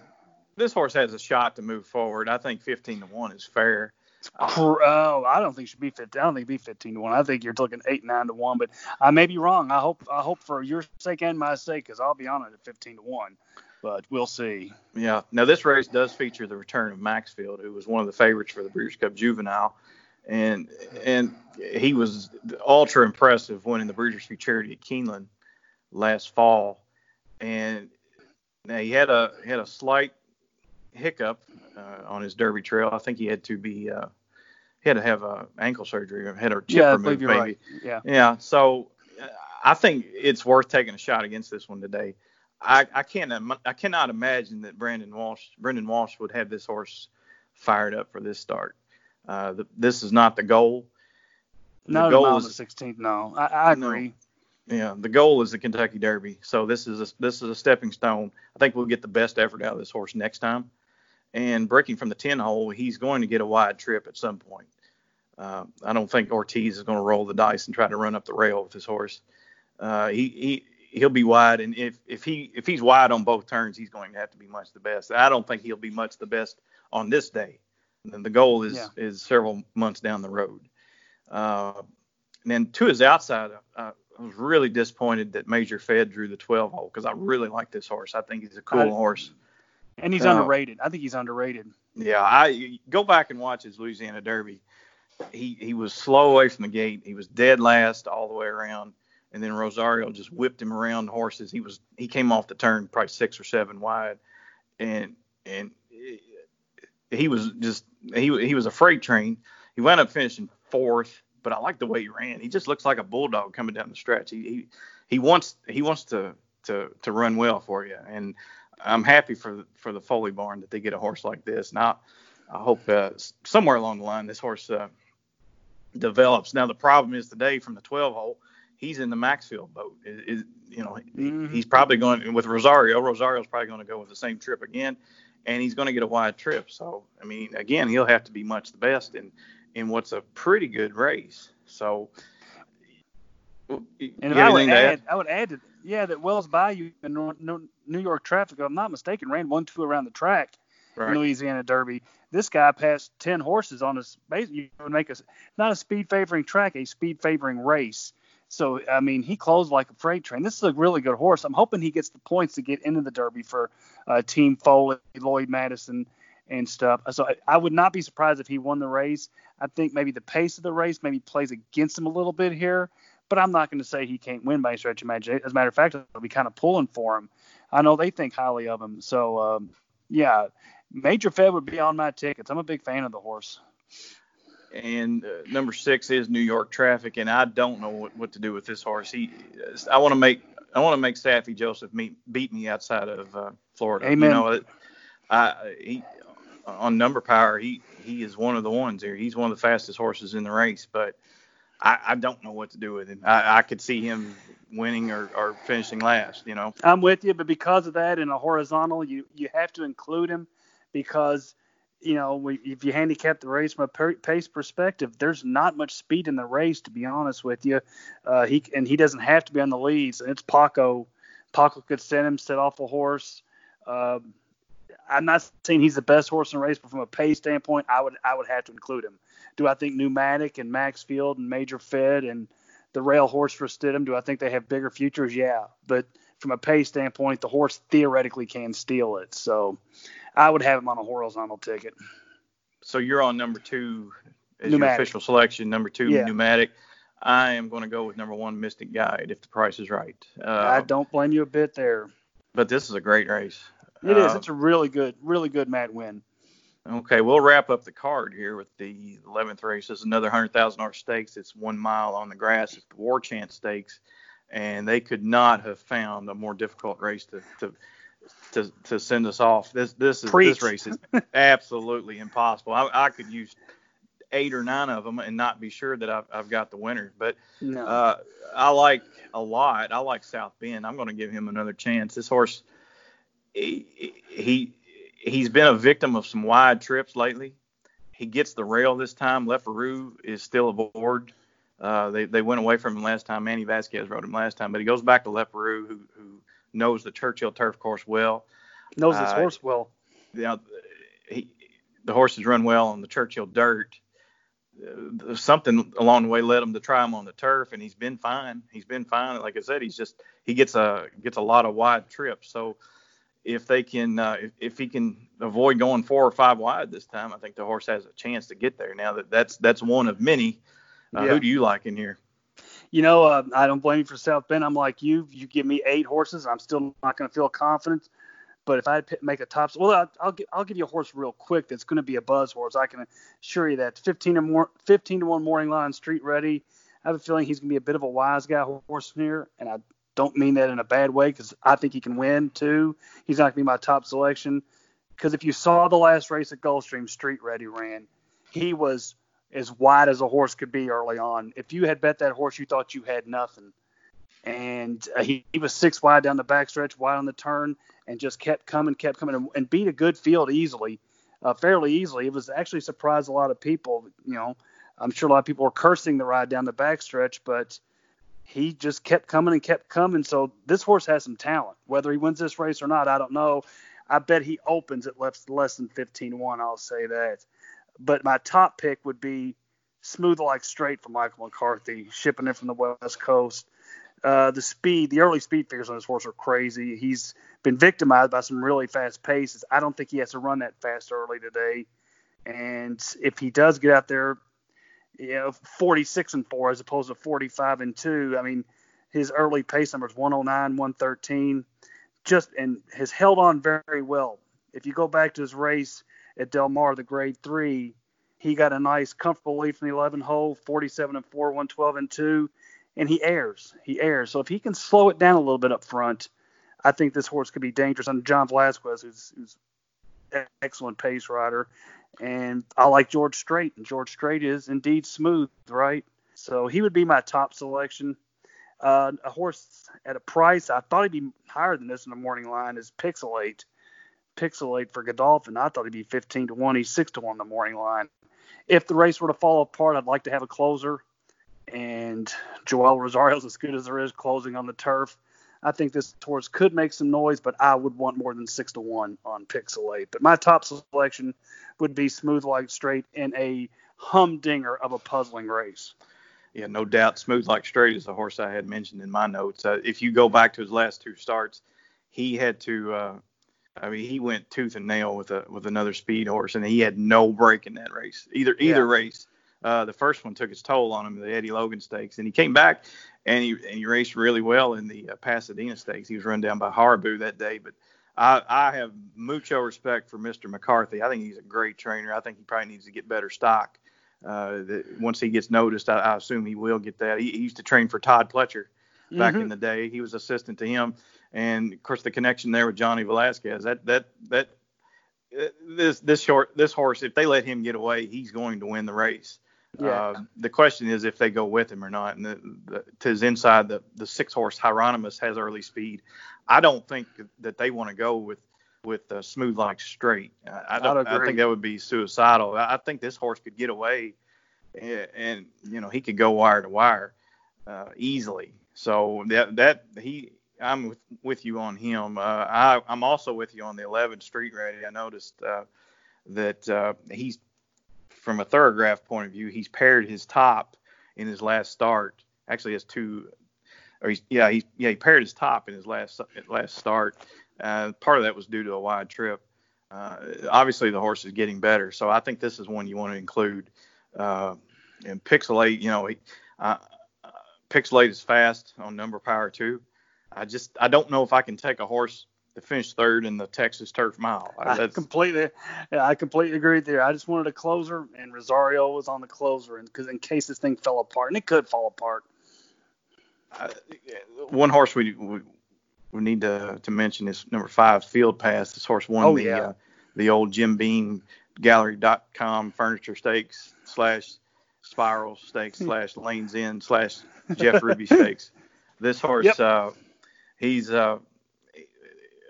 this horse has a shot to move forward. I think 15 to one is fair. Oh, I don't think it should be 15. I don't think it'd be 15 to one. I think you're talking eight, nine to one. But I may be wrong. I hope I hope for your sake and my sake, because I'll be on it at 15 to one. But we'll see. Yeah. Now this race does feature the return of Maxfield, who was one of the favorites for the Breeders' Cup Juvenile, and and he was ultra impressive winning the Breeders' Futurity at Keeneland last fall, and now he had a had a slight hiccup uh, on his Derby trail. I think he had to be uh, he had to have a ankle surgery or had a chip yeah, removed maybe. right. Yeah. Yeah, so uh, I think it's worth taking a shot against this one today. I, I can't I cannot imagine that Brandon Walsh Brendan Walsh would have this horse fired up for this start. Uh, the, this is not the goal. The No, goal no, is- the 16th. No, I, I No. Yeah, the goal is the Kentucky Derby. So this is a, this is a stepping stone. I think we'll get the best effort out of this horse next time. And breaking from the 10 hole, he's going to get a wide trip at some point. Uh, I don't think Ortiz is going to roll the dice and try to run up the rail with his horse. Uh, he he he'll be wide, and if if he if he's wide on both turns, he's going to have to be much the best. I don't think he'll be much the best on this day. And the goal is Yeah. is several months down the road. Uh, and then to his outside, uh, I was really disappointed that Major Fed drew the 12 hole because I really like this horse. I think he's a cool I- horse. And he's Uh, underrated. I think he's underrated. Yeah, I go back and watch his Louisiana Derby. He he was slow away from the gate. He was dead last all the way around, and then Rosario just whipped him around the horses. He was he came off the turn probably six or seven wide, and and he was just he he was a freight train. He wound up finishing fourth, but I like the way he ran. He just looks like a bulldog coming down the stretch. He he, he wants he wants to to to run well for you, and I'm happy for for the Foley barn that they get a horse like this. Now I hope uh, somewhere along the line this horse uh, develops. Now the problem is today from the 12 hole, he's in the Maxfield boat. Is, is you know mm-hmm. he's probably going with Rosario. Rosario's probably going to go with the same trip again, and he's going to get a wide trip. So I mean, again, he'll have to be much the best in in what's a pretty good race. So. And I would add, I would add that yeah, that Wells Bayou in New York traffic, if I'm not mistaken, ran one two around the track right. in Louisiana Derby. This guy passed 10 horses on his base. You would make a not a speed favoring track, a speed favoring race. So I mean, he closed like a freight train. This is a really good horse. I'm hoping he gets the points to get into the Derby for uh, Team Foley, Lloyd Madison, and stuff. So I, I, would not be surprised if he won the race. I think maybe the pace of the race maybe plays against him a little bit here, but I'm not going to say he can't win by any stretch of imagination. As a matter of fact, I'll be kind of pulling for him. I know they think highly of him. So um, yeah, Major Fed would be on my tickets. I'm a big fan of the horse. And uh, number six is New York Traffic, and I don't know what, what to do with this horse. He, I want to make, I want to make Saffie Joseph meet, beat me outside of uh, Florida. Amen. You know, I, he, on number power, he, he is one of the ones here. He's one of the fastest horses in the race, but I, I don't know what to do with him. I, I could see him winning or, or finishing last. You know. I'm with you, but because of that, in a horizontal, you you have to include him because you know we, if you handicap the race from a pace perspective, there's not much speed in the race to be honest with you. Uh, he and he doesn't have to be on the leads, it's Paco. Paco could send him set off a horse. Uh, I'm not saying he's the best horse in the race, but from a pace standpoint, I would I would have to include him. Do I think Pneumatic and Maxfield and Major Fed and the rail horse for Stidham, do I think they have bigger futures? Yeah, but from a pace standpoint, the horse theoretically can steal it. So I would have him on a horizontal ticket. So you're on number two as pneumatic. your official selection. Number two, yeah. pneumatic. I am going to go with number one, Mystic Guide, if the price is right. Uh, I don't blame you a bit there. But this is a great race. It uh, is. It's a really good, really good Matt Winn. Okay, we'll wrap up the card here with the 11th race. It's another $100,000 stakes. It's one mile on the grass. It's the War Chant Stakes, and they could not have found a more difficult race to, to to to send us off. This this is Preach. this race is absolutely impossible. I, I could use eight or nine of them and not be sure that I've, I've got the winner. But no. uh, I like a lot. I like South Bend. I'm going to give him another chance. This horse, he, he he's been a victim of some wide trips lately. He gets the rail this time. Leparoux is still aboard. Uh, they they went away from him last time. Manny Vasquez rode him last time, but he goes back to Leparoux, who who knows the Churchill turf course well. Knows his uh, horse well. Yeah, he, the horses run well on the Churchill dirt. Uh, something along the way led him to try him on the turf, and he's been fine. He's been fine. Like I said, he's just he gets a gets a lot of wide trips. So if they can uh, if, if he can avoid going four or five wide this time, I think the horse has a chance to get there. Now that that's that's one of many. Uh, yeah. Who do you like in here? you know, uh, I don't blame you for South Bend. I'm like you. You give me eight horses, I'm still not going to feel confident. But if I make a top, well, I'll, I'll, I'll give you a horse real quick that's going to be a buzz horse. I can assure you that 15 to more, 15 to one morning line street ready. I have a feeling he's going to be a bit of a wise guy horse here, and I don't mean that in a bad way because I think he can win too. He's not going to be my top selection because if you saw the last race at Gulfstream, Street Ready ran, he was as wide as a horse could be early on. If you had bet that horse, you thought you had nothing. And uh, he, he, was six wide down the backstretch, wide on the turn, and just kept coming, kept coming, and, and beat a good field easily, uh, fairly easily. It was actually surprised a lot of people. You know, I'm sure a lot of people were cursing the ride down the backstretch, but he just kept coming and kept coming. So this horse has some talent. Whether he wins this race or not, I don't know. I bet he opens at less, less than 15-1. I'll say that but my top pick would be Smooth Like Strait from Michael McCarthy, shipping it from the West Coast. Uh, the speed, the early speed figures on this horse are crazy. He's been victimized by some really fast paces. I don't think he has to run that fast early today. And if he does get out there, you know, 46 and four as opposed to 45 and two, I mean, his early pace numbers 109, 113, just and has held on very well. If you go back to his race at Del Mar, the grade three. He got a nice, comfortable lead from the 11 hole, 47 and 4, 112 and 2, and he airs. He airs. So if he can slow it down a little bit up front, I think this horse could be dangerous. And John Velazquez, who's, who's excellent pace rider, and I like George Strait, and George Strait is indeed smooth, right? So he would be my top selection. Uh, a horse at a price I thought he'd be higher than this in the morning line is Pixelate. Pixelate for Godolphin. I thought he'd be 15 to one. He's six to one in the morning line. If the race were to fall apart, I'd like to have a closer. And Joel Rosario's as good as there is closing on the turf. I think this horse could make some noise, but I would want more than six to one on Pixelate. But my top selection would be Smooth Like Strait in a humdinger of a puzzling race. Yeah, no doubt. Smooth Like Strait is the horse I had mentioned in my notes. Uh, if you go back to his last two starts, he had to. Uh, I mean, he went tooth and nail with a with another speed horse, and he had no break in that race. Either either yeah. race. Uh, the first one took its toll on him, the Eddie Logan Stakes, and he came back and he and he raced really well in the uh, Pasadena Stakes. He was run down by Haribu that day, but I, I have mucho respect for Mr. McCarthy. I think he's a great trainer. I think he probably needs to get better stock. Uh, the, once he gets noticed, I, I, assume he will get that. He, he, used to train for Todd Pletcher back mm-hmm. in the day. He was assistant to him, and of course the connection there with Johnny Velazquez. That that that uh, this this short this horse, if they let him get away, he's going to win the race. Yeah. Uh, the question is if they go with him or not. And the, the, to his inside, the, the six horse Hieronymus has early speed. I don't think that they want to go with with uh, smooth like Strait. I, don't. I think that would be suicidal. I think this horse could get away, and, and you know he could go wire to wire uh, easily. So that that he. I'm with, with you on him. Uh, I, I'm also with you on the 11th Street Ready. I noticed uh, that uh, he's from a Thoro-Graph point of view, he's paired his top in his last start. Actually, has two, or he's yeah he yeah he paired his top in his last last start. Uh, part of that was due to a wide trip. Uh, obviously, the horse is getting better, so I think this is one you want to include. Uh, and Pixelate, you know, he, uh, Pixelate is fast on number power too. I just I don't know if I can take a horse to finish third in the Texas Turf Mile. I completely, yeah, I completely agree there. I just wanted a closer, and Rosario was on the closer, and because in case this thing fell apart, and it could fall apart. Uh, one horse we, we, we need to to mention is number five, Field Pass. This horse won oh, the yeah. uh, the old Jim Beam Gallery.com Furniture Stakes slash Spiral Stakes slash Lanes End slash Jeff Ruby Stakes. This horse, yep. uh, he's uh,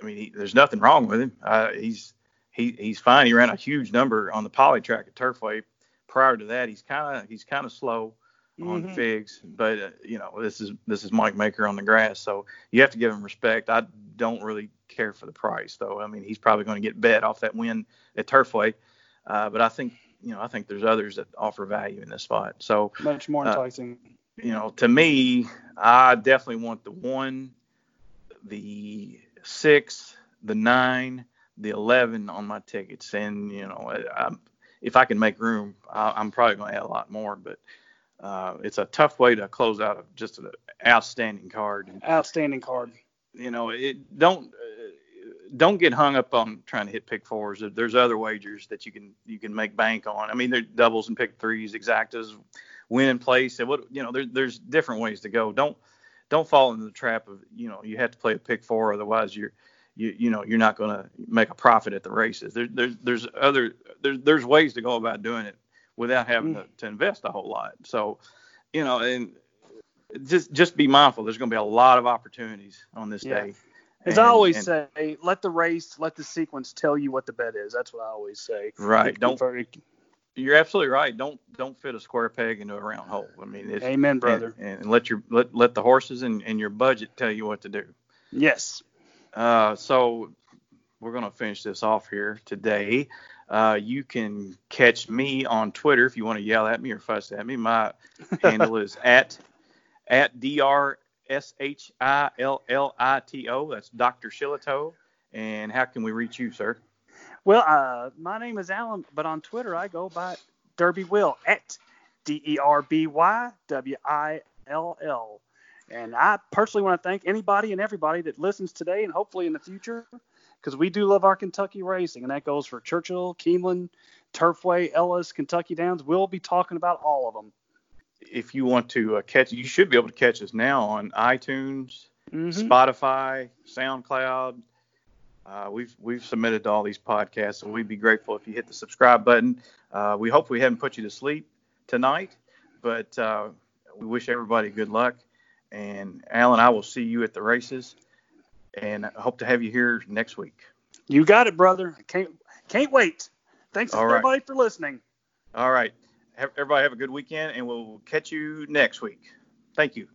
I mean, he, there's nothing wrong with him. Uh, he's he he's fine. He ran a huge number on the poly track at Turfway. Prior to that, he's kind of he's kind of slow on mm-hmm. figs, but uh, you know this is this is Mike Maker on the grass, so you have to give him respect. I don't really care for the price though. I mean, he's probably going to get bet off that win at Turfway, uh, but I think you know I think there's others that offer value in this spot. So much more uh, enticing. You know, to me, I definitely want the one, the six, the nine, the 11 on my tickets. And, you know, I, I, if I can make room, I, am probably going to add a lot more. But uh, it's a tough way to close out a, just an outstanding card. Outstanding card. You know, it don't uh, don't get hung up on trying to hit pick fours. There's other wagers that you can you can make bank on. I mean, there's doubles and pick threes, exactas, win in place, and what you know. There, there's different ways to go. Don't don't fall into the trap of you know you have to play a pick four otherwise you're you you know you're not going to make a profit at the races. There, there's there's other there's there's ways to go about doing it without having mm. to, to invest a whole lot. So you know and just just be mindful. There's going to be a lot of opportunities on this yeah. day. As and, I always and, say, let the race, let the sequence tell you what the bet is. That's what I always say. Right. Don't you're absolutely right. Don't don't fit a square peg into a round hole. I mean, it's, amen, brother. And, and, let your let, let the horses and, and your budget tell you what to do. Yes. Uh, so we're gonna finish this off here today. Uh, you can catch me on Twitter if you want to yell at me or fuss at me. My handle is at at dr s h i l l i t o. That's Dr. Shillito. And how can we reach you, sir? Well, uh, my name is Alan, but on Twitter I go by Derby Will at D E R B Y W I L L. And I personally want to thank anybody and everybody that listens today and hopefully in the future because we do love our Kentucky racing, and that goes for Churchill, Keeneland, Turfway, Ellis, Kentucky Downs. We'll be talking about all of them. If you want to uh, catch, you should be able to catch us now on iTunes, Mhm. Spotify, SoundCloud. Uh, we've we've submitted to all these podcasts, so we'd be grateful if you hit the subscribe button. Uh, we hope we haven't put you to sleep tonight, but uh, we wish everybody good luck. And Alan, I will see you at the races, and I hope to have you here next week. You got it, brother. I can't can't wait. Thanks All right. everybody for listening. All right, have, everybody have a good weekend, and we'll catch you next week. Thank you.